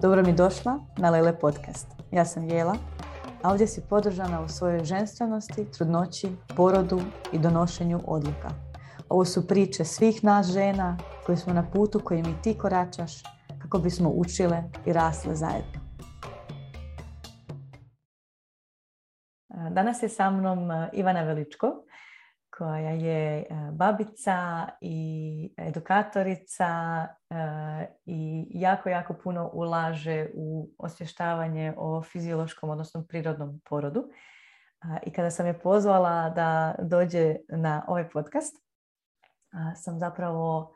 Dobro mi došla na Lele podcast. Ja sam Jela, a ovdje si podržana u svojoj ženstvenosti, trudnoći, porodu i donošenju odluka. Ovo su priče svih nas žena koji smo na putu kojim i ti koračaš kako bismo učile i rasle zajedno. Danas je sa mnom Ivana Veličko, koja je e, babica i edukatorica e, i jako, jako puno ulaže u osvještavanje o fiziološkom, odnosno prirodnom porodu. I kada sam je pozvala da dođe na ovaj podcast, sam zapravo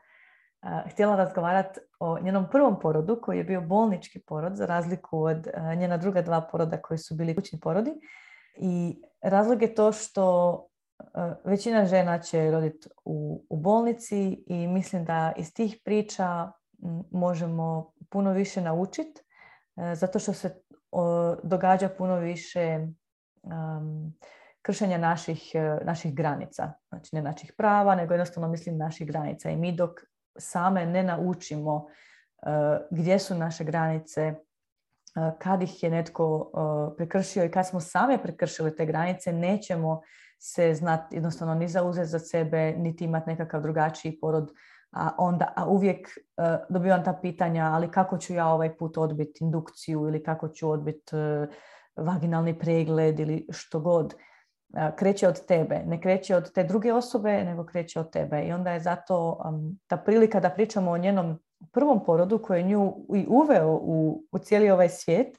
htjela razgovarati o njenom prvom porodu koji je bio bolnički porod za razliku od njena druga dva poroda koji su bili kućni porodi. I razlog je to što E, većina žena će roditi u, u bolnici i mislim da iz tih priča možemo puno više naučiti e, zato što se događa puno više kršenja naših, e, naših granica. Znači ne naših prava, nego jednostavno mislim naših granica. I mi dok same ne naučimo gdje su naše granice, kad ih je netko prekršio i kad smo same prekršili te granice, nećemo se znati jednostavno ni zauzeti za sebe, niti imati nekakav drugačiji porod. A, onda, a uvijek uh, dobivam ta pitanja, ali kako ću ja ovaj put odbiti indukciju ili kako ću odbiti uh, vaginalni pregled ili što god. Uh, kreće od tebe. Ne kreće od te druge osobe, nego kreće od tebe. I onda je zato um, ta prilika da pričamo o njenom prvom porodu koji je nju i uveo u, u cijeli ovaj svijet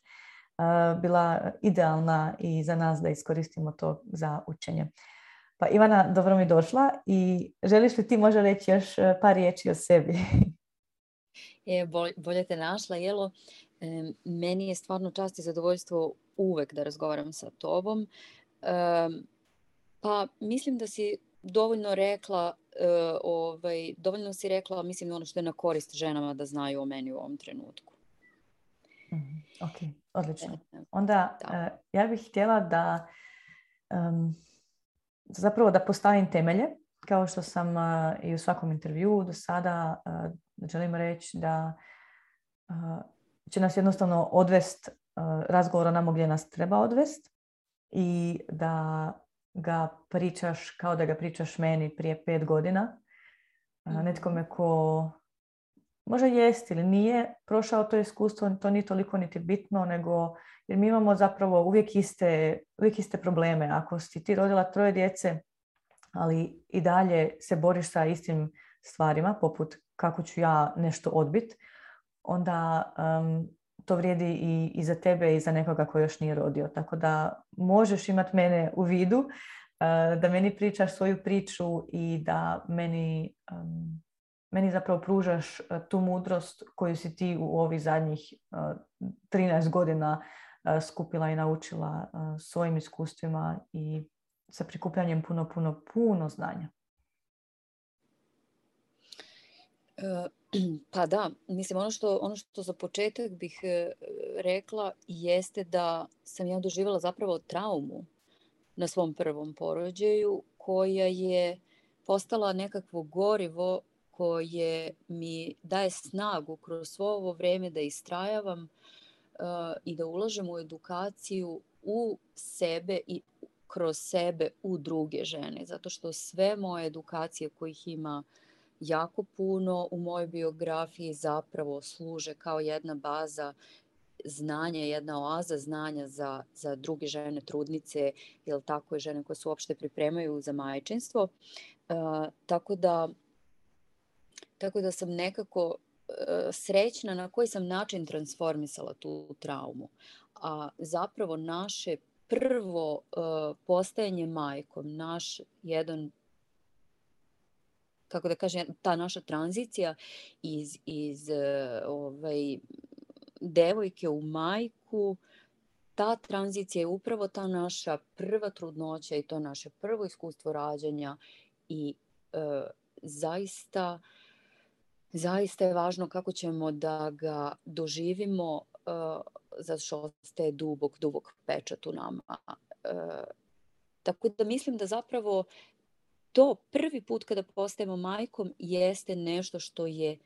bila idealna i za nas da iskoristimo to za učenje. Pa Ivana, dobro mi došla i želiš li ti možda reći još e, par riječi o sebi? Je, bolje te našla, Jelo. meni je stvarno čast i zadovoljstvo uvek da razgovaram sa tobom. pa mislim da si dovoljno rekla, e, ovaj, dovoljno si rekla, mislim ono što je na korist ženama da znaju o meni u ovom trenutku. Mhm, ok, odlično. Onda uh, ja bih htjela da um, zapravo da postavim temelje, kao što sam uh, i u svakom intervju do sada uh, želim reći da će nas jednostavno odvest razgovor onamo gdje nas treba odvest i da ga pričaš kao da ga pričaš meni prije pet godina. Mhm. Netkome ko možda jest ili nije prošao to iskustvo, to nije toliko niti bitno, nego jer mi imamo zapravo uvijek iste, uvijek iste probleme. Ako si ti rodila troje djece, ali i dalje se boriš sa istim stvarima, poput kako ću ja nešto odbit, onda to vrijedi i, i za tebe i za nekoga koji još nije rodio. Tako da možeš imati mene u vidu, uh, da meni pričaš svoju priču i da meni meni zapravo pružaš e, tu mudrost koju si ti u ovih zadnjih 13 e, godina e, skupila i naučila svojim iskustvima i sa prikupljanjem puno, puno, puno znanja. Pa da, mislim ono što, ono što za početak bih rekla jeste da sam ja doživjela zapravo traumu na svom prvom porođaju koja je postala nekakvo gorivo koje mi daje snagu kroz svo ovo vrijeme da istrajavam uh, i da ulažem u edukaciju u sebe i kroz sebe u druge žene. Zato što sve moje edukacije kojih ima jako puno u mojoj biografiji zapravo služe kao jedna baza znanja, jedna oaza znanja za, za druge žene, trudnice ili tako i žene koje se uopšte pripremaju za majčinstvo. Uh, tako da tako da sam nekako e, srećna na koji sam način transformisala tu traumu. A zapravo naše prvo e, postajanje majkom, naš jedan kako da kažem, ta naša tranzicija iz, iz e, ovaj, devojke u majku, ta tranzicija je upravo ta naša prva trudnoća i to naše prvo iskustvo rađanja i e, zaista zaista je važno kako ćemo da ga doživimo uh, zato što ostaje dubok, dubok pečat u nama. Uh, tako da mislim da zapravo to prvi put kada postajemo majkom jeste nešto što je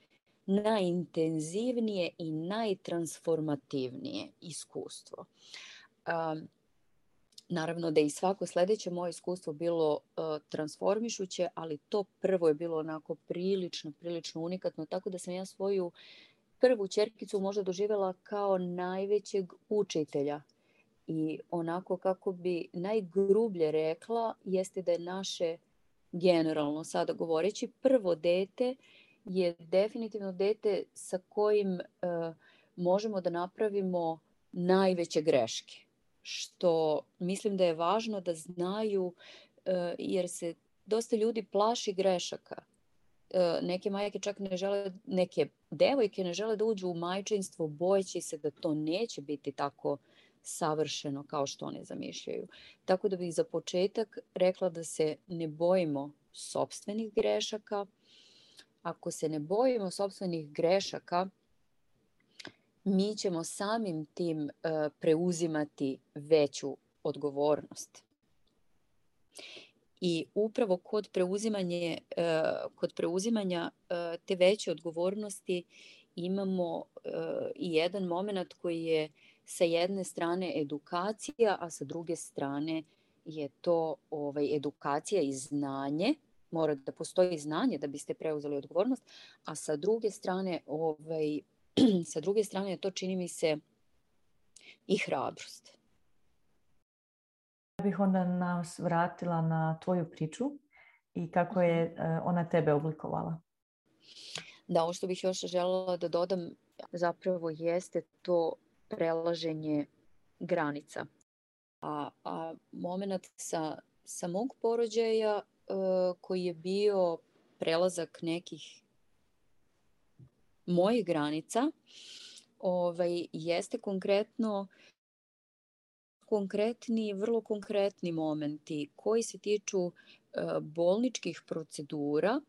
najintenzivnije i najtransformativnije iskustvo. Um, naravno da i svako sledeće moje iskustvo bilo uh, transformišuće, ali to prvo je bilo onako prilično, prilično unikatno, tako da sam ja svoju prvu čerkicu možda doživjela kao najvećeg učitelja. I onako kako bi najgrublje rekla, jeste da je naše, generalno sada govoreći, prvo dete je definitivno dete sa kojim uh, možemo da napravimo najveće greške. Što mislim da je važno da znaju, uh, jer se dosta ljudi plaši grešaka. Uh, neke majke čak ne žele, neke devojke ne žele da uđu u majčinstvo bojeći se da to neće biti tako savršeno kao što one zamišljaju. Tako da bih za početak rekla da se ne bojimo sobstvenih grešaka, ako se ne bojimo sobstvenih grešaka, mi ćemo samim tim uh, preuzimati veću odgovornost. I upravo kod preuzimanje, uh, kod preuzimanja uh, te veće odgovornosti imamo i jedan moment koji je sa jedne strane edukacija, a sa druge strane je to ovaj, edukacija i znanje mora da postoji znanje da biste preuzeli odgovornost, a sa druge strane, ovaj, sa druge strane to čini mi se i hrabrost. Ja bih onda nas vratila na tvoju priču i kako je mhm. eh, ona tebe oblikovala. Da, ovo što bih još želela da dodam zapravo jeste to prelaženje granica. A, a moment sa, sa mog porođaja Eh, koji je bio prelazak nekih mojih granica ovaj, jeste konkretno konkretni, vrlo konkretni momenti koji se tiču uh, bolničkih procedura,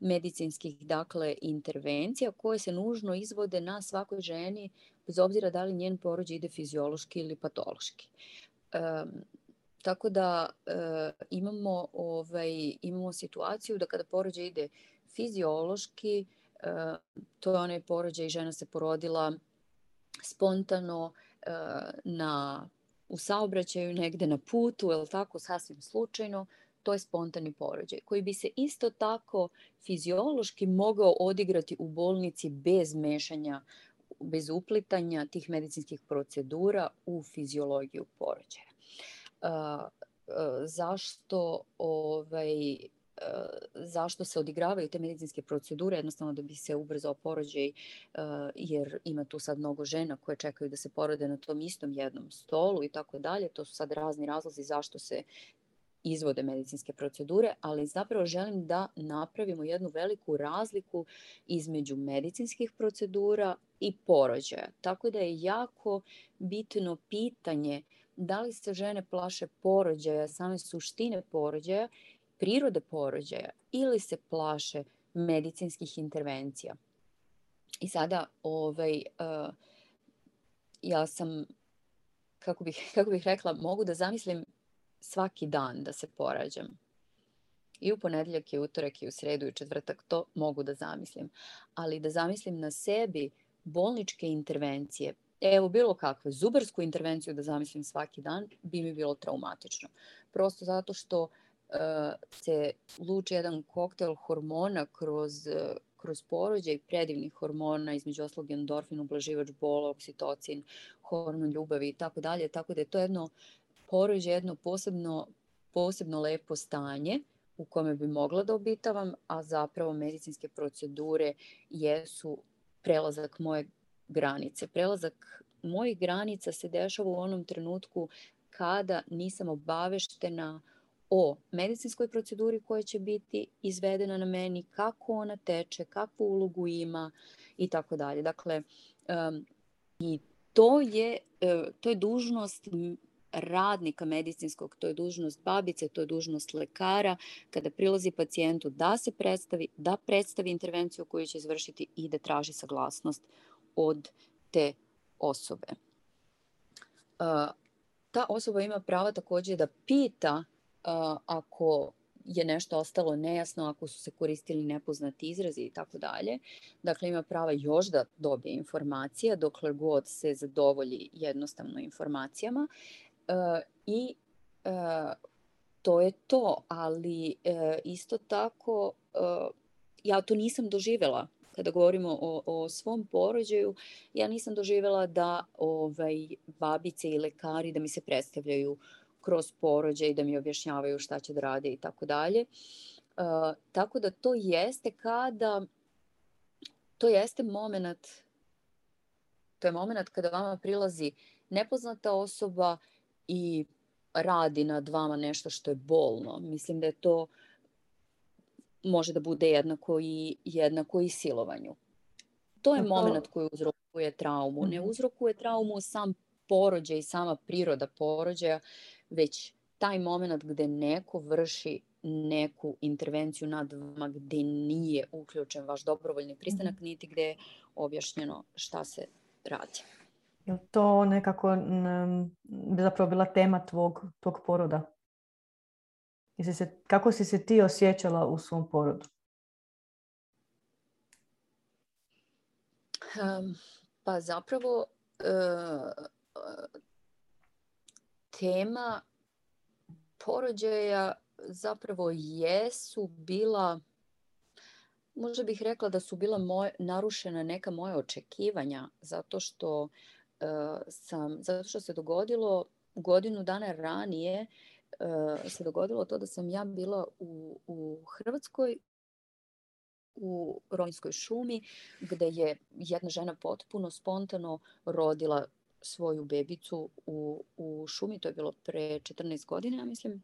medicinskih dakle intervencija koje se nužno izvode na svakoj ženi bez obzira da li njen porođaj ide fiziološki ili patološki. Um, Tako da e, imamo, ovaj, imamo situaciju da kada porođaj ide fiziološki, e, to je onaj porođaj, žena se porodila spontano e, na, u saobraćaju negde na putu, je tako, sasvim slučajno, to je spontani porođaj, koji bi se isto tako fiziološki mogao odigrati u bolnici bez mešanja, bez uplitanja tih medicinskih procedura u fiziologiju porođaja. Zašto ovaj, zašto se odigravaju te medicinske procedure, jednostavno da bi se ubrzao porođaj, jer ima tu sad mnogo žena koje čekaju da se porode na tom istom jednom stolu i tako dalje. To su sad razni razlozi zašto se izvode medicinske procedure, ali zapravo želim da napravimo jednu veliku razliku između medicinskih procedura i porođaja. Tako da je jako bitno pitanje da li se žene plaše porođaja, same suštine porođaja, prirode porođaja ili se plaše medicinskih intervencija. I sada ovaj, uh, ja sam, kako bih, kako bih rekla, mogu da zamislim svaki dan da se porađam. I u ponedeljak, i utorak, i u sredu, i četvrtak, to mogu da zamislim. Ali da zamislim na sebi bolničke intervencije, evo bilo kakve, zubarsku intervenciju da zamislim svaki dan, bi mi bilo traumatično. Prosto zato što uh, se luči jedan koktel hormona kroz, uh, kroz porođaj, predivnih hormona, između oslog endorfin, ublaživač bola, oksitocin, hormon ljubavi i tako dalje, tako da je to jedno porođaj, jedno posebno, posebno lepo stanje u kome bi mogla da obitavam, a zapravo medicinske procedure jesu prelazak moje granice. Prelazak mojih granica se dešava u onom trenutku kada nisam obaveštena o medicinskoj proceduri koja će biti izvedena na meni, kako ona teče, kakvu ulogu ima i tako dalje. Dakle, um, i to je, uh, to je dužnost radnika medicinskog, to je dužnost babice, to je dužnost lekara, kada prilazi pacijentu da se predstavi, da predstavi intervenciju koju će izvršiti i da traži saglasnost od te osobe. Ta osoba ima prava takođe da pita ako je nešto ostalo nejasno, ako su se koristili nepoznati izrazi i tako dalje. Dakle, ima prava još da dobije informacija dokle god se zadovolji jednostavno informacijama. E, I e, to je to, ali e, isto tako e, ja to nisam doživela kada govorimo o, o svom porođaju, ja nisam doživela da ovaj, babice i lekari da mi se predstavljaju kroz porođaj, da mi objašnjavaju šta će da rade i tako dalje. Uh, tako da to jeste kada, to jeste moment, to je moment kada vama prilazi nepoznata osoba i radi nad vama nešto što je bolno. Mislim da je to može da bude jednako i, jednako i silovanju. To je moment koji uzrokuje traumu. Ne mhm. uzrokuje traumu sam porođaj sama priroda porođaja, već taj moment gde neko vrši neku intervenciju nad vama gde nije uključen vaš dobrovoljni pristanak, mm -hmm. niti gde je objašnjeno šta se radi. Je to nekako m, zapravo bila tema tvog, tvog poroda? Jesi se, kako si se ti osjećala u svom porodu? Um, pa zapravo uh, tema porođaja zapravo jesu bila možda bih rekla da su bila moj, narušena neka moja očekivanja zato što uh, sam zato što se dogodilo godinu dana ranije uh, se dogodilo to da sam ja bila u, u Hrvatskoj u Ronjskoj šumi gde je jedna žena potpuno spontano rodila svoju bebicu u, u šumi, to je bilo pre 14 godina, ja mislim.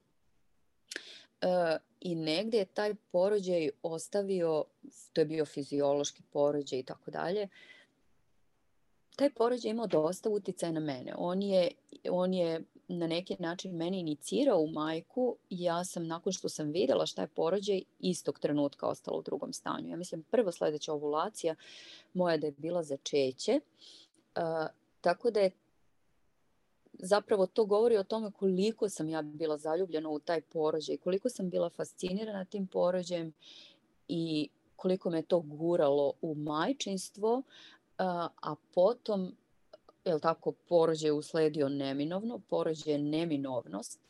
E, I negde je taj porođaj ostavio, to je bio fiziološki porođaj i tako dalje, taj porođaj imao dosta uticaja na mene. On je, on je na neki način meni inicirao u majku i ja sam nakon što sam videla šta je porođaj istog trenutka ostala u drugom stanju. Ja mislim prva sledeća ovulacija moja da je bila začeće. Uh, Tako da je zapravo to govori o tome koliko sam ja bila zaljubljena u taj porođaj, koliko sam bila fascinirana tim porođajem i koliko me to guralo u majčinstvo, a potom, je tako, porođaj je usledio neminovno, porođaj je neminovnost,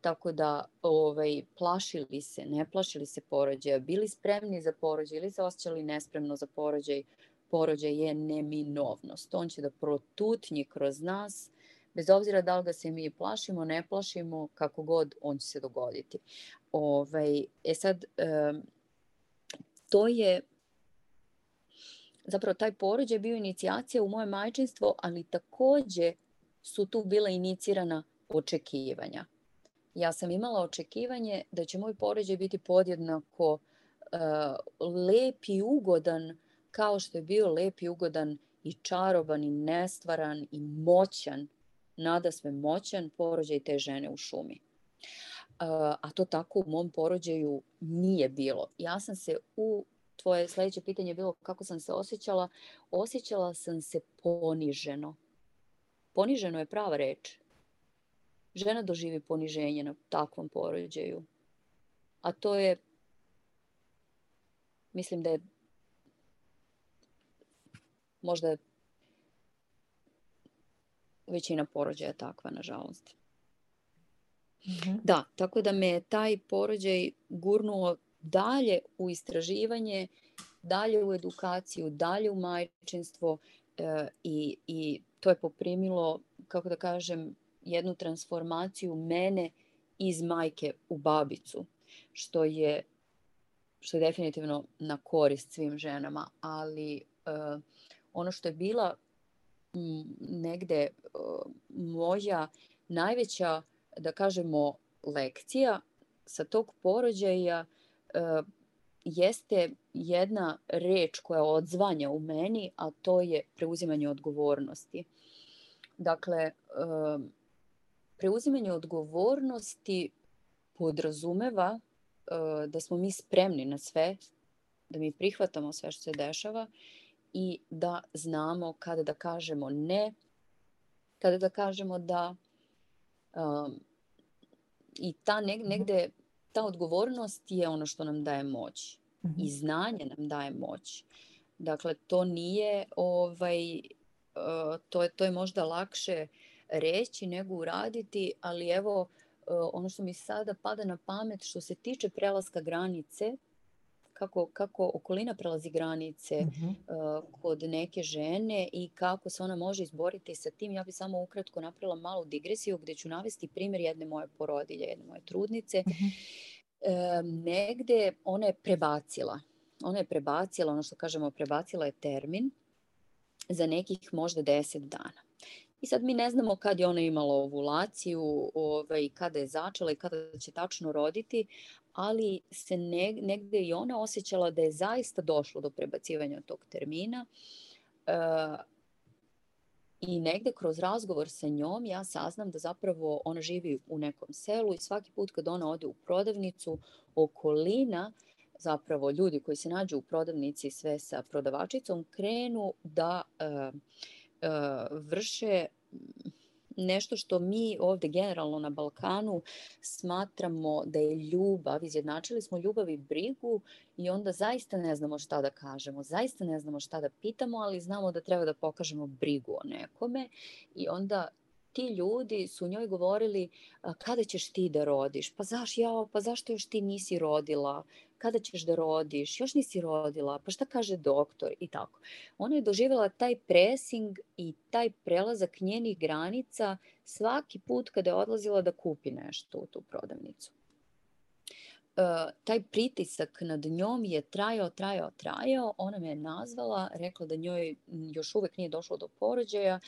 tako da ovaj, plašili se, ne plašili se porođaja, bili spremni za porođaj ili se osjećali nespremno za porođaj, porođaj je neminovnost. On će da protutnji kroz nas, bez obzira da li ga se mi plašimo, ne plašimo, kako god, on će se dogoditi. Ovaj, e sad, to je zapravo taj porođaj bio inicijacija u moje majčinstvo, ali takođe su tu bila inicirana očekivanja. Ja sam imala očekivanje da će moj porođaj biti podjednako uh, lep i ugodan kao što je bio lep i ugodan i čaroban i nestvaran i moćan, nada sve moćan porođaj te žene u šumi. A to tako u mom porođaju nije bilo. Ja sam se u tvoje sledeće pitanje je bilo kako sam se osjećala. Osjećala sam se poniženo. Poniženo je prava reč. Žena doživi poniženje na takvom porođaju. A to je, mislim da je možda većina porođaja takva, nažalost. Mm -hmm. Da, tako da me taj porođaj gurnuo dalje u istraživanje, dalje u edukaciju, dalje u majčinstvo e, i, i to je poprimilo, kako da kažem, jednu transformaciju mene iz majke u babicu, što je što je definitivno na korist svim ženama, ali uh, ono što je bila negde moja najveća, da kažemo, lekcija sa tog porođaja jeste jedna reč koja odzvanja u meni, a to je preuzimanje odgovornosti. Dakle, preuzimanje odgovornosti podrazumeva da smo mi spremni na sve, da mi prihvatamo sve što se dešava i da znamo kada da kažemo ne, kada da kažemo da um, i ta neg, mhm. negde ta odgovornost je ono što nam daje moć. I mhm. znanje nam daje moć. Dakle, to nije ovaj, to je, to je možda lakše reći nego uraditi, ali evo ono što mi sada pada na pamet što se tiče prelaska granice, kako, kako okolina prelazi granice mhm. kod neke žene i kako se ona može izboriti sa tim. Ja bih samo ukratko napravila malu digresiju gdje ću navesti primjer jedne moje porodilje, jedne moje trudnice. mm negde ona je prebacila. Ona je prebacila, ono što kažemo prebacila je termin za nekih možda 10 dana. I sad mi ne znamo kad je ona imala ovulaciju, ovaj, kada je začela i kada će tačno roditi, ali se negde i ona osjećala da je zaista došlo do prebacivanja tog termina. E, I negde kroz razgovor sa njom ja saznam da zapravo ona živi u nekom selu i svaki put kad ona ode u prodavnicu, okolina, zapravo ljudi koji se nađu u prodavnici sve sa prodavačicom, krenu da e, e, vrše nešto što mi ovdje generalno na Balkanu smatramo da je ljubav. Izjednačili smo ljubav i brigu i onda zaista ne znamo šta da kažemo, zaista ne znamo šta da pitamo, ali znamo da treba da pokažemo brigu o nekome i onda ti ljudi su njoj govorili kada ćeš ti da rodiš, pa zaš ja, pa zašto još ti nisi rodila, kada ćeš da rodiš, još nisi rodila, pa šta kaže doktor i tako. Ona je doživjela taj pressing i taj prelazak njenih granica svaki put kada je odlazila da kupi nešto u tu prodavnicu. E, taj pritisak nad njom je trajao, trajao, trajao. Ona me je nazvala, rekla da njoj još uvijek nije došlo do porođaja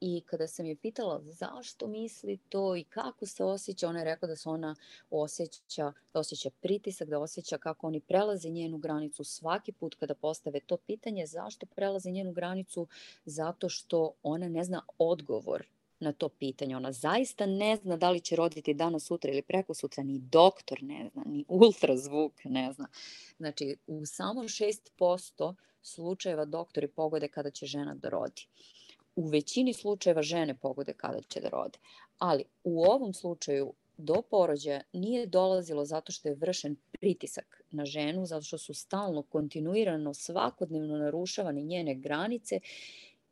i kada sam je pitala zašto misli to i kako se osjeća, ona je rekla da se ona osjeća, da osjeća pritisak, da osjeća kako oni prelaze njenu granicu svaki put kada postave to pitanje. Zašto prelaze njenu granicu? Zato što ona ne zna odgovor na to pitanje. Ona zaista ne zna da li će roditi danas, sutra ili preko sutra. Ni doktor ne zna, ni ultrazvuk ne zna. Znači, u samo 6% slučajeva doktori pogode kada će žena da rodi. U većini slučajeva žene pogode kada će da rode. Ali u ovom slučaju do porođaja nije dolazilo zato što je vršen pritisak na ženu, zato što su stalno, kontinuirano, svakodnevno narušavane njene granice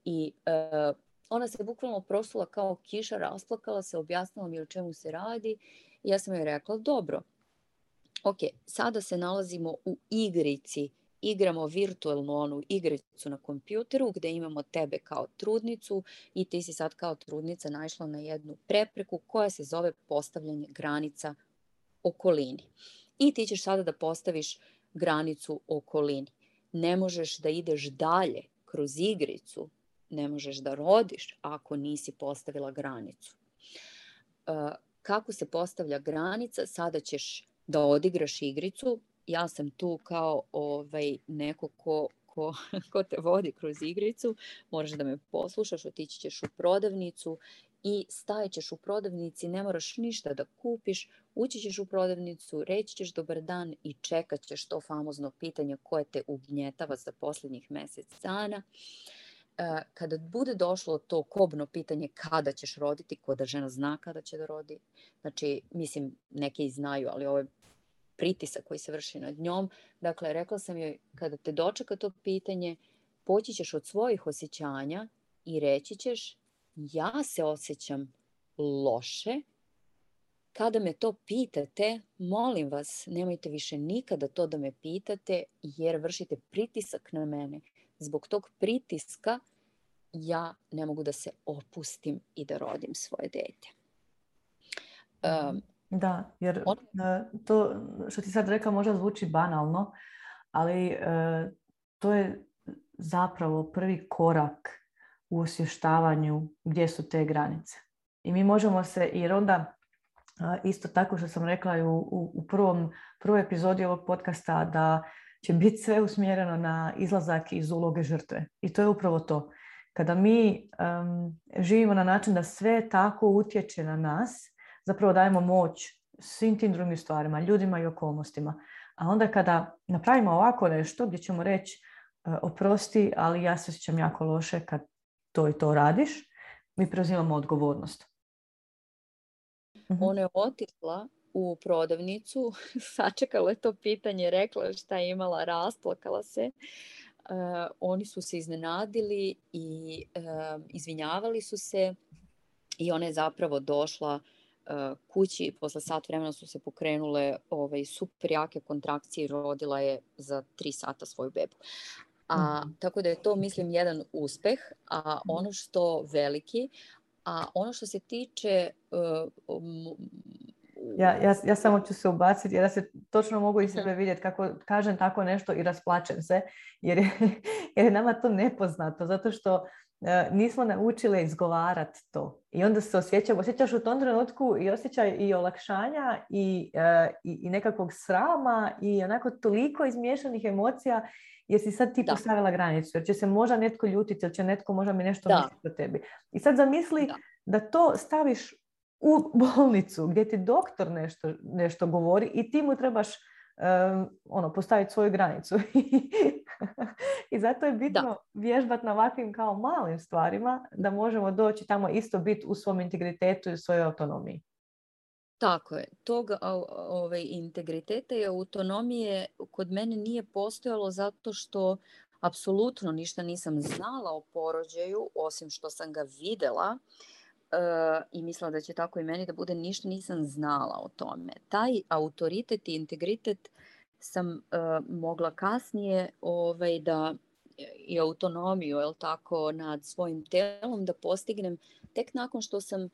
i e, ona se bukvalno prosula kao kiša, rasplakala se, objasnila mi o čemu se radi. I ja sam joj rekla, dobro, ok, sada se nalazimo u igrici, igramo virtualnu onu igricu na kompjuteru gdje imamo tebe kao trudnicu i ti si sad kao trudnica naišla na jednu prepreku koja se zove postavljanje granica okolini. I ti ćeš sada da postaviš granicu okolini. Ne možeš da ideš dalje kroz igricu ne možeš da rodiš ako nisi postavila granicu. E, kako se postavlja granica? Sada ćeš da odigraš igricu. Ja sam tu kao ovaj, neko ko, ko, ko te vodi kroz igricu. Moraš da me poslušaš, otići ćeš u prodavnicu i ćeš u prodavnici, ne moraš ništa da kupiš, ući ćeš u prodavnicu, reći ćeš dobar dan i čekat ćeš to famozno pitanje koje te ugnjetava za posljednjih mjesec dana. E, kada bude došlo to kobno pitanje kada ćeš roditi, ko da žena zna kada će da rodi, znači, mislim, neke i znaju, ali ovo je pritisak koji se vrši nad njom. Dakle, rekla sam joj, kada te dočeka to pitanje, poći ćeš od svojih osjećanja i reći ćeš, ja se osjećam loše, kada me to pitate, molim vas, nemojte više nikada to da me pitate jer vršite pritisak na mene zbog tog pritiska ja ne mogu da se opustim i da rodim svoje dete. da, jer e, to što ti sad rekla možda zvuči banalno, ali e, to je zapravo prvi korak u osvještavanju gdje su te granice. I mi možemo se, jer onda isto tako što sam rekla u, u, u prvom, prvoj epizodi ovog podcasta da će biti sve usmjereno na izlazak iz uloge žrtve. I to je upravo to. Kada mi živimo na način da sve tako utječe na nas, zapravo dajemo moć svim tim drugim stvarima, ljudima i okolnostima. A onda kada napravimo ovako nešto gdje ćemo reći e, oprosti, ali ja se osjećam jako loše kad to i to radiš, mi preuzimamo odgovornost. Mhm. Ona je otišla u prodavnicu, sačekala je to pitanje, rekla šta je imala, rasplakala se. Uh, oni su se iznenadili i uh, izvinjavali su se i ona je zapravo došla uh, kući, posle sat vremena su se pokrenule ovaj, super jake kontrakcije i rodila je za tri sata svoju bebu. A, mm. Tako da je to, mislim, jedan uspeh, a mhm. ono što veliki, a ono što se tiče uh, ja, ja, ja samo ću se ubaciti jer ja se točno mogu i sebe vidjeti kako kažem tako nešto i rasplačem se jer je, jer je nama to nepoznato zato što e, nismo naučile izgovarati to. I onda se osjećaš, osjećaš u tom trenutku i osjećaj i olakšanja i, e, i, i nekakvog srama i onako toliko izmiješanih emocija jer si sad ti postavila granicu, jer će se možda netko ljutiti, ili će netko možda mi nešto misliti o tebi. I sad zamisli da. da to staviš u bolnicu gdje ti doktor nešto, nešto govori i ti mu trebaš um, ono, postaviti svoju granicu. I zato je bitno vježbati na ovakvim kao malim stvarima da možemo doći tamo isto biti u svom integritetu i u svojoj autonomiji. Tako je. Tog ovaj, integriteta i autonomije kod mene nije postojalo zato što apsolutno ništa nisam znala o porođaju, osim što sam ga videla i mislila da će tako i meni da bude, ništa nisam znala o tome. Taj autoritet i integritet sam uh, mogla kasnije ovaj, da i autonomiju, je tako, nad svojim telom da postignem tek nakon što sam uh,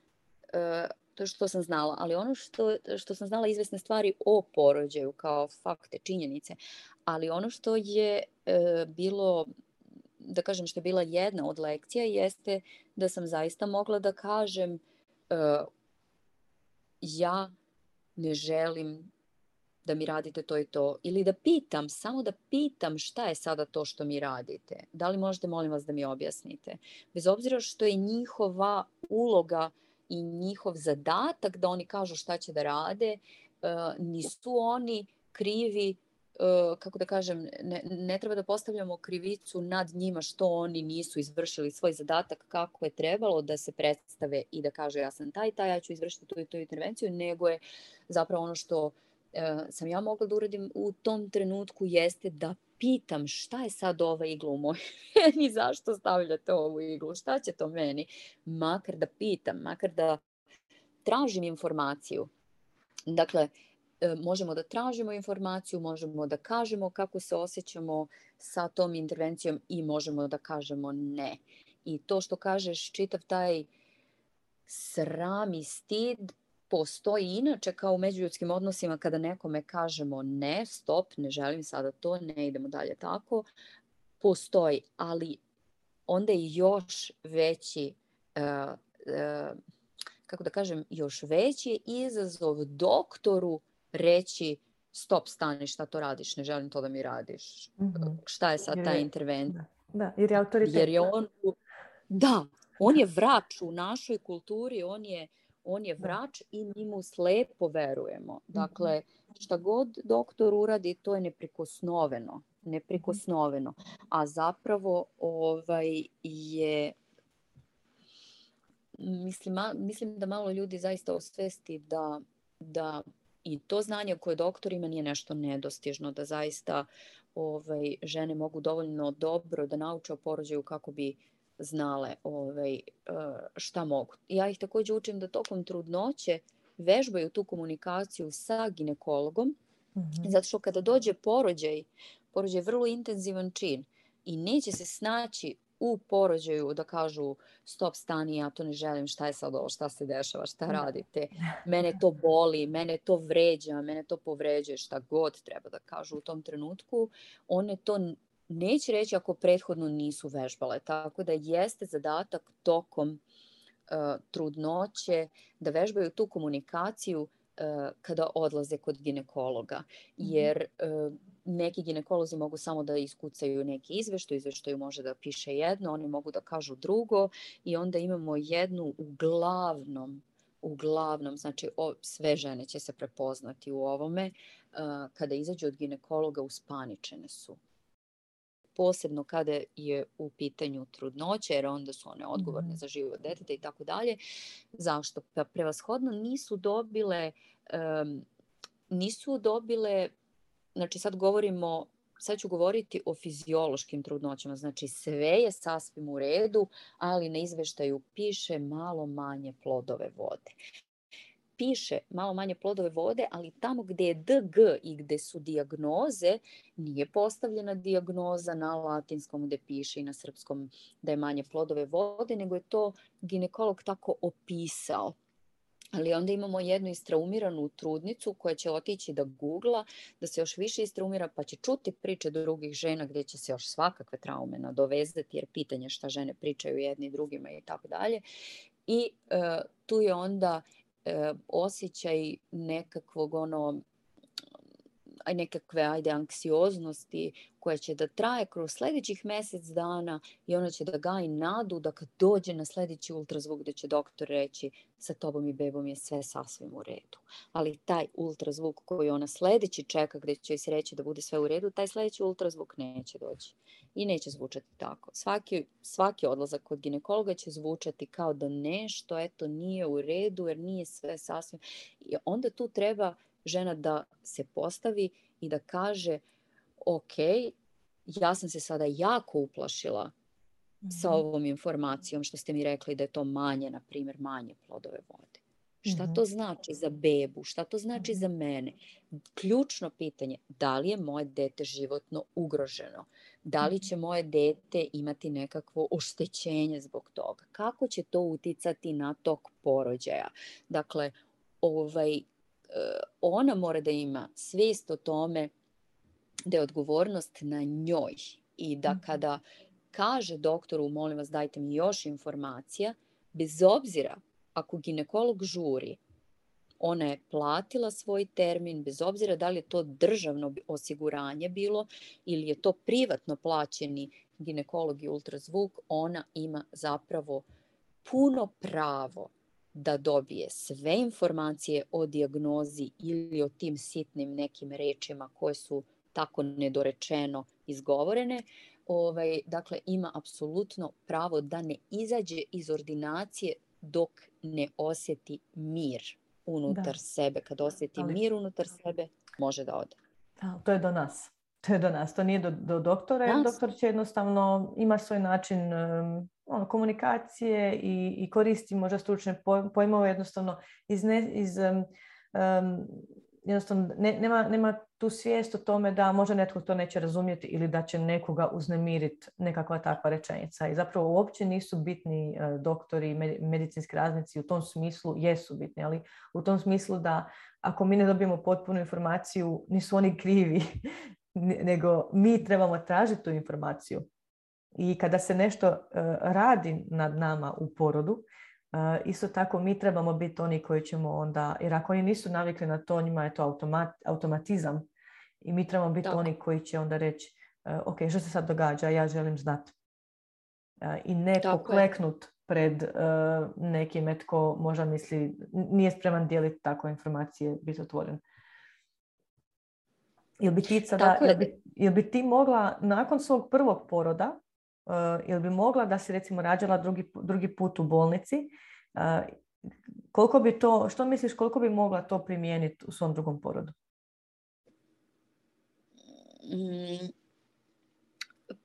to što sam znala, ali ono što, što sam znala izvesne stvari o porođaju kao fakte, činjenice, ali ono što je uh, bilo da kažem što je bila jedna od lekcija jeste da sam zaista mogla da kažem uh, ja ne želim da mi radite to i to ili da pitam, samo da pitam šta je sada to što mi radite. Da li možete, molim vas, da mi objasnite. Bez obzira što je njihova uloga i njihov zadatak da oni kažu šta će da rade, uh, nisu oni krivi E, kako da kažem, ne, ne treba da postavljamo krivicu nad njima što oni nisu izvršili svoj zadatak kako je trebalo da se predstave i da kaže ja sam taj, taj, ja ću izvršiti tu i tu intervenciju, nego je zapravo ono što e, sam ja mogla da uradim u tom trenutku jeste da pitam šta je sad ova igla u mojoj meni, zašto stavljate ovu iglu, šta će to meni, makar da pitam, makar da tražim informaciju. Dakle, možemo da tražimo informaciju, možemo da kažemo kako se osjećamo sa tom intervencijom i možemo da kažemo ne. I to što kažeš, čitav taj sram i stid postoji inače kao u međuljudskim odnosima kada nekome kažemo ne, stop, ne želim sada to, ne idemo dalje tako, postoji, ali onda je još veći uh, uh, kako da kažem, još veći izazov doktoru reći stop, stani, šta to radiš, ne želim to da mi radiš. Mm-hmm. Šta je sad ta intervencija? Da, da, jer je autoritet. Jer je on, da, on je vrač u našoj kulturi, on je, on je vrač i mi mu slepo verujemo. Mhm. Dakle, šta god doktor uradi, to je neprikosnoveno. Neprikosnoveno. A zapravo ovaj je mislim, mislim da malo ljudi zaista osvesti da, da i to znanje koje doktor ima nije nešto nedostižno, da zaista ovaj, žene mogu dovoljno dobro da nauče o porođaju kako bi znale ovaj, eh, šta mogu. Ja ih takođe učim da tokom trudnoće vežbaju tu komunikaciju sa ginekologom, mm -hmm. zato što kada dođe porođaj, porođaj je vrlo intenzivan čin i neće se snaći u porođaju da kažu stop stani, ja to ne želim, šta je sad ovo, šta se dešava, šta da. radite, mene to boli, mene to vređa, mene to povređuje, šta god treba da kažu u tom trenutku, one to neće reći ako prethodno nisu vežbale. Tako da jeste zadatak tokom uh, trudnoće da vežbaju tu komunikaciju kada odlaze kod ginekologa. Mhm. Jer uh, neki ginekolozi mogu samo da iskucaju neki izveštaj, izveštaju može da piše jedno, oni mogu da kažu drugo i onda imamo jednu uglavnom uglavnom, znači o, sve žene će se prepoznati u ovome, uh, kada izađu od ginekologa uspaničene su. Posebno kada je u pitanju trudnoće, jer onda su one odgovorne mm. za život deteta i tako dalje. Zašto? Pa prevashodno nisu dobile um, nisu dobile, znači sad govorimo sad ću govoriti o fiziološkim trudnoćama, znači sve je sasvim u redu, ali na izveštaju piše malo manje plodove vode piše malo manje plodove vode, ali tamo gde je DG i gde su diagnoze, nije postavljena diagnoza na latinskom gde piše i na srpskom da je manje plodove vode, nego je to ginekolog tako opisao. Ali onda imamo jednu istraumiranu trudnicu koja će otići da googla, da se još više istraumira, pa će čuti priče drugih žena gde će se još svakakve traume nadovezati, jer pitanje šta žene pričaju jedni drugima i tako dalje. I e, tu je onda e, osjećaj nekakvog ono nekakve ajde anksioznosti koja će da traje kroz sledećih mesec dana i ona će da gaji nadu da kad dođe na sledeći ultrazvuk da će doktor reći sa tobom i bebom je sve sasvim u redu. Ali taj ultrazvuk koji ona sledeći čeka gde će se reći da bude sve u redu, taj sledeći ultrazvuk neće doći i neće zvučati tako. Svaki, svaki odlazak kod ginekologa će zvučati kao da nešto eto nije u redu jer nije sve sasvim. I onda tu treba žena da se postavi i da kaže ok, ja sam se sada jako uplašila mm -hmm. sa mhm. ovom informacijom što ste mi rekli da je to manje, na primjer, manje plodove vode. Šta mm -hmm. to znači za bebu? Šta to znači mm -hmm. za mene? Ključno pitanje, da li je moje dete životno ugroženo? Da li će moje dete imati nekakvo oštećenje zbog toga? Kako će to uticati na tok porođaja? Dakle, ovaj, ona mora da ima svest o tome da je odgovornost na njoj i da mhm. kada kaže doktoru, molim vas dajte mi još informacija, bez obzira ako ginekolog žuri, ona je platila svoj termin, bez obzira da li je to državno osiguranje bilo ili je to privatno plaćeni ginekolog i ultrazvuk, ona ima zapravo puno pravo da dobije sve informacije o dijagnozi ili o tim sitnim nekim rečima koje su tako nedorečeno izgovorene, ovaj, dakle ima apsolutno pravo da ne izađe iz ordinacije dok ne osjeti mir unutar da. sebe. Kad osjeti Ali... mir unutar sebe, može da ode. Da, to je do nas. To je do nas, to nije do, do doktora, jer doktor će jednostavno, ima svoj način um, ono, komunikacije i, i koristi možda stručne pojmove jednostavno iz, ne, iz um, jednostavno ne, nema, nema tu svijest o tome da možda netko to neće razumjeti ili da će nekoga uznemiriti nekakva takva rečenica. I zapravo uopće nisu bitni uh, doktori, medicinski raznici u tom smislu, jesu bitni, ali u tom smislu da ako mi ne dobijemo potpunu informaciju, nisu oni krivi, nego mi trebamo tražiti tu informaciju. I kada se nešto uh, radi nad nama u porodu, uh, isto tako mi trebamo biti oni koji ćemo onda, jer ako oni nisu navikli na to, njima je to automat, automatizam i mi trebamo biti oni koji će onda reći uh, ok, što se sad događa, ja želim znati. I ne Tako pokleknut je. pred nekim tko možda misli, nije spreman dijeliti takve informacije, biti otvoren. Jel bi ti sada, jel bi, jel bi ti mogla nakon svog prvog poroda uh, jel bi mogla da se recimo rađala drugi, drugi put u bolnici, uh, koliko bi to, što misliš koliko bi mogla to primijeniti u svom drugom porodu? Mm,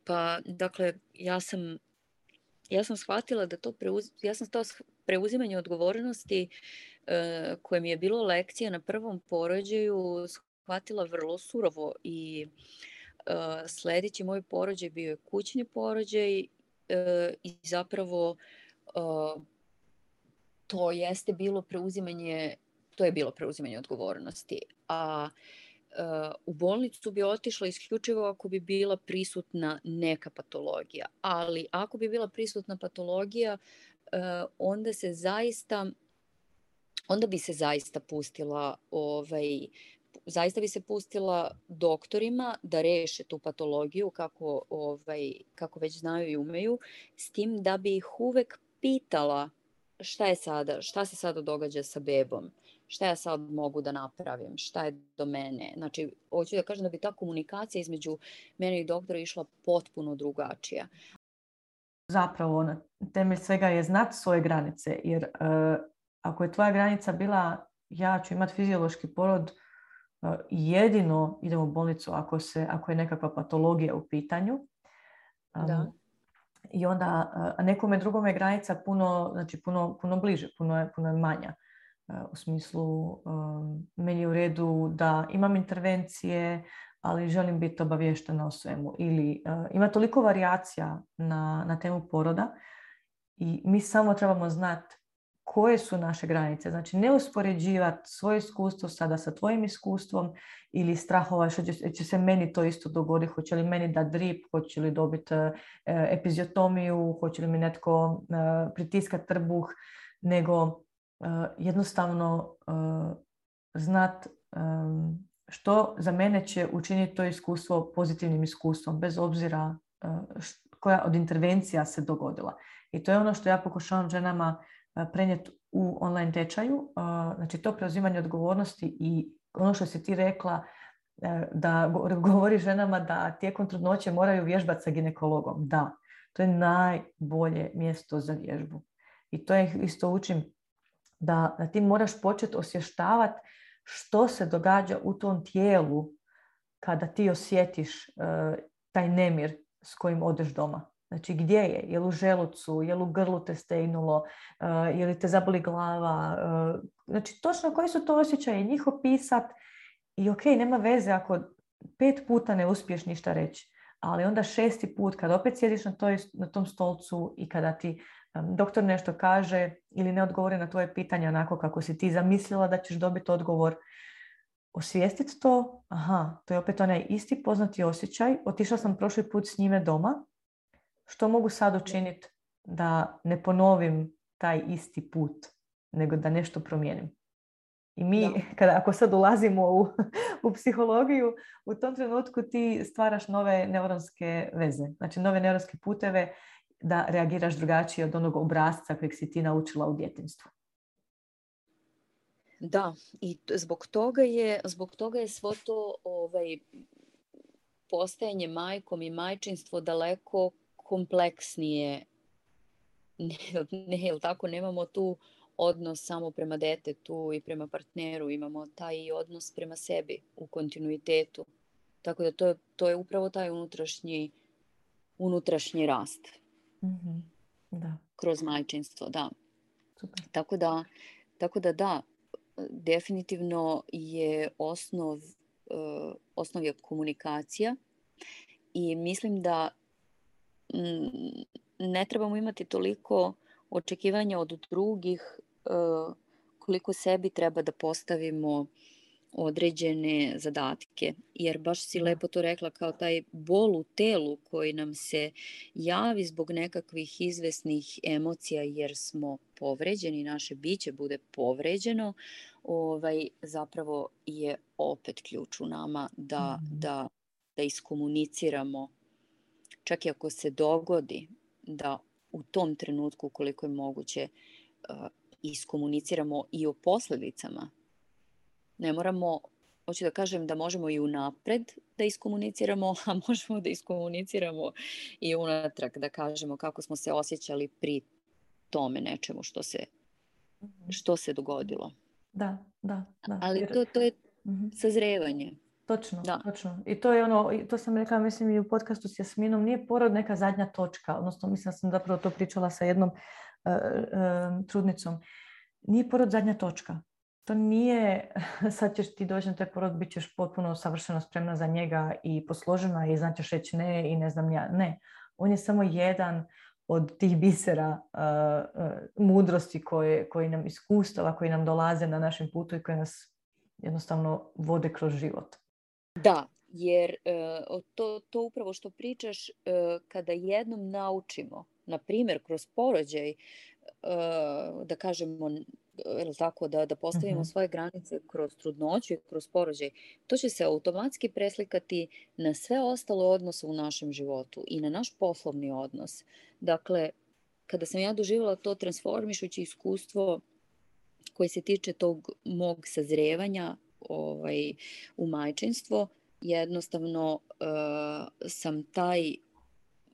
pa, dakle, ja sam ja sam shvatila da to preuz, ja sam to preuzimanje odgovornosti uh, koje mi je bilo lekcija na prvom porođaju shvatila vrlo surovo i uh, sledeći moj porođaj bio je kućni porođaj uh, i zapravo uh, to jeste bilo preuzimanje to je bilo preuzimanje odgovornosti. A uh, u bolnicu bi otišla isključivo ako bi bila prisutna neka patologija. Ali ako bi bila prisutna patologija, uh, onda se zaista onda bi se zaista pustila ovaj zaista bi se pustila doktorima da reše tu patologiju kako, ovaj, kako već znaju i umeju, s tim da bi ih uvek pitala šta je sada, šta se sada događa sa bebom, šta ja sad mogu da napravim, šta je do mene. Znači, hoću da kažem da bi ta komunikacija između mene i doktora išla potpuno drugačija. Zapravo, na temelj svega je znat svoje granice, jer uh, ako je tvoja granica bila ja ću imati fiziološki porod jedino idem u bolnicu ako, se, ako je nekakva patologija u pitanju. Da. I onda, a nekome drugome je granica puno, znači puno, puno bliže, puno je, puno je manja. U smislu, meni je u redu da imam intervencije, ali želim biti obavještena o svemu. Ili ima toliko varijacija na, na temu poroda i mi samo trebamo znati koje su naše granice. Znači ne uspoređivati svoje iskustvo sada sa tvojim iskustvom ili strahova što će, će se meni to isto dogoditi, hoće li meni da drip, hoće li dobiti uh, epiziotomiju, hoće li mi netko uh, pritiskat trbuh, nego jednostavno znat što za mene će učiniti to iskustvo pozitivnim iskustvom, bez obzira koja od intervencija se dogodila. I to je ono što ja pokušavam ženama prenijeti u online tečaju. Znači to preuzimanje odgovornosti i ono što si ti rekla e, da govori ženama da tijekom trudnoće moraju vježbati sa ginekologom. Da, to je najbolje mjesto za vježbu. I to je isto učim da, da ti moraš početi osvještavati što se događa u tom tijelu kada ti osjetiš uh, taj nemir s kojim odeš doma. Znači gdje je? Je li u želucu? Je li u grlu te stejnulo? Uh, je li te zaboli glava? Uh, znači točno koji su to osjećaje? Njih opisat i ok, nema veze ako pet puta ne uspiješ ništa reći. Ali onda šesti put kad opet sjediš na, toj, na tom stolcu i kada ti doktor nešto kaže ili ne odgovori na tvoje pitanje onako kako si ti zamislila da ćeš dobiti odgovor, osvijestiti to, aha, to je opet onaj isti poznati osjećaj, otišla sam prošli put s njime doma, što mogu sad učiniti da ne ponovim taj isti put, nego da nešto promijenim. I mi, kada, ako sad ulazimo u, u psihologiju, u tom trenutku ti stvaraš nove neuronske veze, znači nove neuronske puteve da reagiraš drugačije od onog obrazca kojeg si ti naučila u djetinstvu. Da, i zbog toga je, zbog toga je svo to ovaj, postajanje majkom i majčinstvo daleko kompleksnije. Ne, ne, jel tako, nemamo tu odnos samo prema detetu i prema partneru, imamo taj odnos prema sebi u kontinuitetu. Tako da to to je upravo taj unutrašnji, unutrašnji rast. Mm-hmm. Da. Kroz majčinstvo, da. Super. Tako da, tako da da, definitivno je osnov, uh, osnov je komunikacija i mislim da mm, ne trebamo imati toliko očekivanja od drugih uh, koliko sebi treba da postavimo određene zadatke. Jer baš si da. lepo to rekla kao taj bol u telu koji nam se javi zbog nekakvih izvesnih emocija jer smo povređeni, naše biće bude povređeno, ovaj, zapravo je opet ključ u nama da, mm. da, da iskomuniciramo. Čak i ako se dogodi da u tom trenutku koliko je moguće uh, iskomuniciramo i o posledicama Ne moramo, hoću da kažem da možemo i unapred da iskomuniciramo, a možemo da iskomuniciramo i unatrag, da kažemo kako smo se osjećali pri tome nečemu što se, mhm. što se dogodilo. Da, da, da. Ali to, to je mm-hmm. sazrevanje. Točno, da. točno. I to je ono, to sam rekla, mislim i u podcastu s Jasminom, nije porod neka zadnja točka, odnosno mislim da sam zapravo to pričala sa jednom uh, uh, trudnicom. Nije porod zadnja točka to nije, sad ćeš ti doći na taj porod, bit ćeš potpuno savršeno spremna za njega i posložena i znaćeš reći ne i ne znam ja. Ne, on je samo jedan od tih bisera uh, uh, mudrosti koje, koji nam iskustava, koji nam dolaze na našem putu i koji nas jednostavno vode kroz život. Da, jer uh, to, to upravo što pričaš, uh, kada jednom naučimo, na primjer kroz porođaj, uh, da kažemo ili tako, da, da postavimo uh-huh. svoje granice kroz trudnoću i kroz porođaj, to će se automatski preslikati na sve ostale odnose u našem životu i na naš poslovni odnos. Dakle, kada sam ja doživjela to transformišući iskustvo koji se tiče tog mog sazrevanja ovaj, u majčinstvo, jednostavno uh, sam taj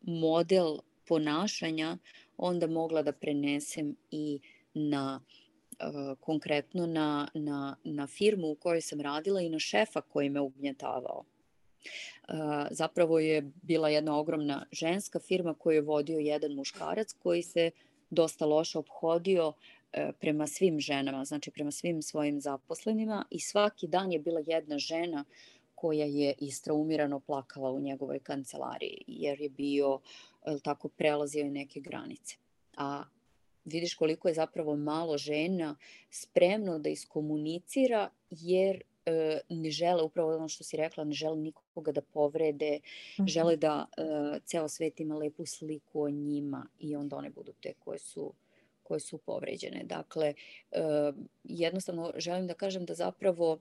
model ponašanja onda mogla da prenesem i na uh, konkretno na, na, na firmu u kojoj sam radila i na šefa koji me ugnjetavao. Uh, zapravo je bila jedna ogromna ženska firma koju je vodio jedan muškarac koji se dosta loše obhodio prema svim ženama, znači prema svim svojim zaposlenima i svaki dan je bila jedna žena koja je istraumirano plakala u njegovoj kancelariji jer je bio, tako, prelazio je neke granice. A vidiš koliko je zapravo malo žena spremno da iskomunicira jer e, ne žele, upravo ono što si rekla, ne žele nikoga da povrede, mm -hmm. žele da e, ceo svet ima lepu sliku o njima i onda one budu te koje su koje su povređene. Dakle, jednostavno želim da kažem da zapravo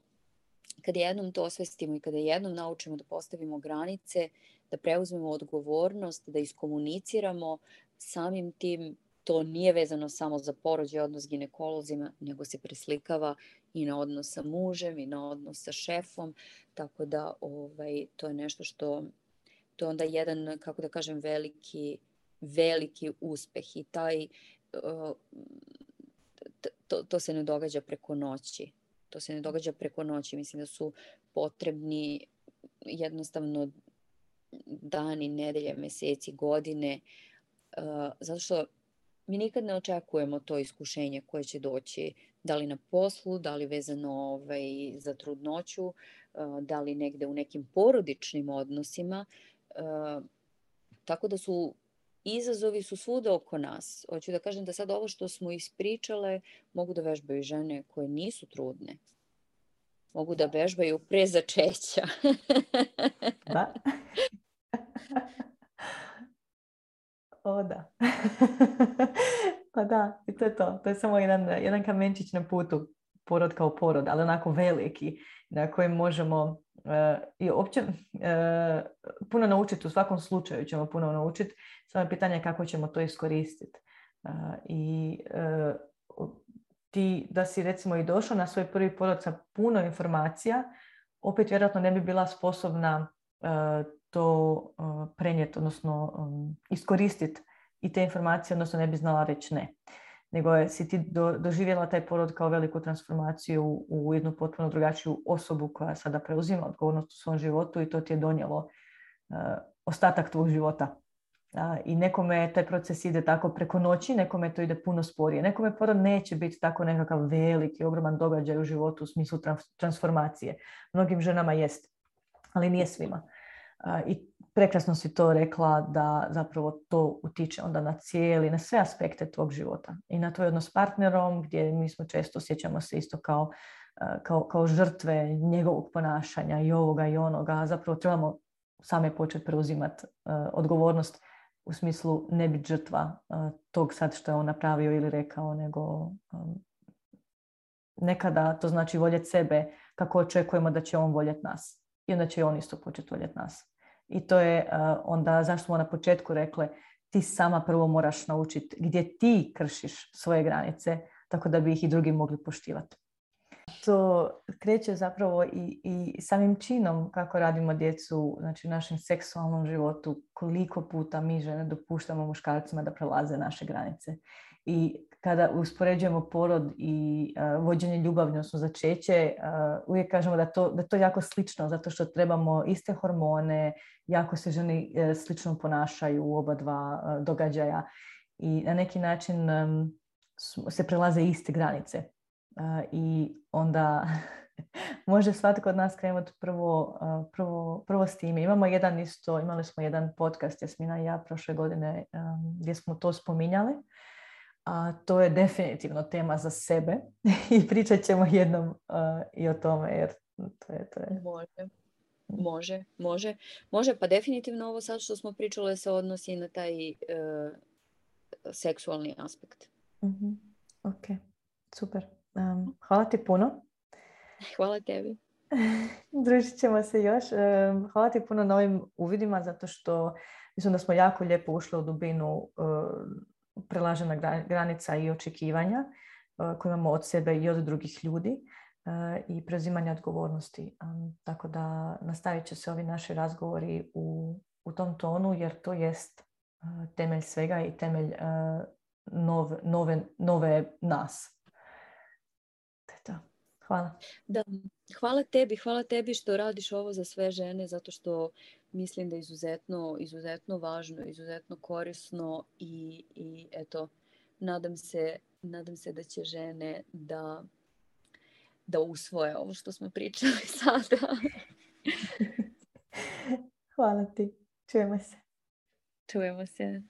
kada jednom to osvestimo i kada jednom naučimo da postavimo granice, da preuzmemo odgovornost, da iskomuniciramo, samim tim to nije vezano samo za porođaj odnos ginekolozima, nego se preslikava i na odnos sa mužem i na odnos sa šefom, tako da ovaj, to je nešto što, to je onda jedan, kako da kažem, veliki, veliki uspeh i taj to, to se ne događa preko noći. To se ne događa preko noći. Mislim da su potrebni jednostavno dani, nedelje, meseci, godine, zato što mi nikad ne očekujemo to iskušenje koje će doći, da li na poslu, da li vezano ovaj, za trudnoću, da li negde u nekim porodičnim odnosima. Tako da su izazovi su svuda oko nas. Hoću da kažem da sad ovo što smo ispričale mogu da vežbaju žene koje nisu trudne. Mogu da vežbaju pre začeća. da. o da. pa da, i to je to. To je samo jedan, jedan kamenčić na putu porod kao porod, ali onako veliki na kojem možemo i uopće e, puno naučiti, u svakom slučaju ćemo puno naučiti, samo je pitanje kako ćemo to iskoristiti. E, I e, ti da si recimo i došao na svoj prvi porod sa puno informacija, opet vjerojatno ne bi bila sposobna to prenijeti, odnosno iskoristiti i te informacije, odnosno ne bi znala reći ne nego je, si ti do, doživjela taj porod kao veliku transformaciju u jednu potpuno drugačiju osobu koja sada preuzima odgovornost u svom životu i to ti je donijelo uh, ostatak tvog života. Uh, I nekome taj proces ide tako preko noći, nekome to ide puno sporije. Nekome porod neće biti tako nekakav veliki, ogroman događaj u životu u smislu transformacije. Mnogim ženama jest, ali nije svima. I prekrasno si to rekla da zapravo to utiče onda na cijeli, na sve aspekte tvog života. I na tvoj odnos s partnerom gdje mi smo često osjećamo se isto kao, kao, kao žrtve njegovog ponašanja i ovoga i onoga. Zapravo trebamo same početi preuzimati odgovornost u smislu ne biti žrtva tog sad što je on napravio ili rekao, nego nekada to znači voljeti sebe kako očekujemo da će on voljeti nas. I onda će on isto početi voljeti nas. I to je onda zašto smo na početku rekle ti sama prvo moraš naučiti gdje ti kršiš svoje granice tako da bi ih i drugi mogli poštivati. To kreće zapravo i, i samim činom kako radimo djecu, znači u našem seksualnom životu, koliko puta mi žene dopuštamo muškarcima da prelaze naše granice. I kada uspoređujemo porod i uh, vođenje ljubavlje, odnosno začeće, uh, uvijek kažemo da to, da to je jako slično, zato što trebamo iste hormone, jako se ženi uh, slično ponašaju u oba dva događaja i na neki način um, se prelaze iste granice. I onda može svatko od nas krenuti prvo, prvo, prvo s time. Imamo jedan isto, imali smo jedan podcast, Jasmina i ja, prošle godine um, gdje smo to spominjali a to je definitivno tema za sebe i pričat ćemo jednom uh, i o tome jer to je, to je... Može. Može, može. Može, pa definitivno ovo sad što smo pričale se odnosi na taj uh, seksualni aspekt. Mm-hmm. Ok, super. Um, hvala ti puno. Hvala tebi. Družit ćemo se još. Um, hvala ti puno na ovim uvidima zato što mislim da smo jako lijepo ušli u dubinu uh, prelažena granica i očekivanja. koju imamo od sebe i od drugih ljudi i preuzimanja odgovornosti. Tako da nastavit će se ovi naši razgovori u, u tom tonu jer to jest temelj svega i temelj nove, nove, nove nas. Hvala. Da, hvala tebi, hvala tebi što radiš ovo za sve žene zato što mislim da je izuzetno, izuzetno važno, izuzetno korisno i, i eto, nadam se, nadam se da će žene da, da usvoje ovo što smo pričali sada. Hvala ti. Čujemo se. Čujemo se.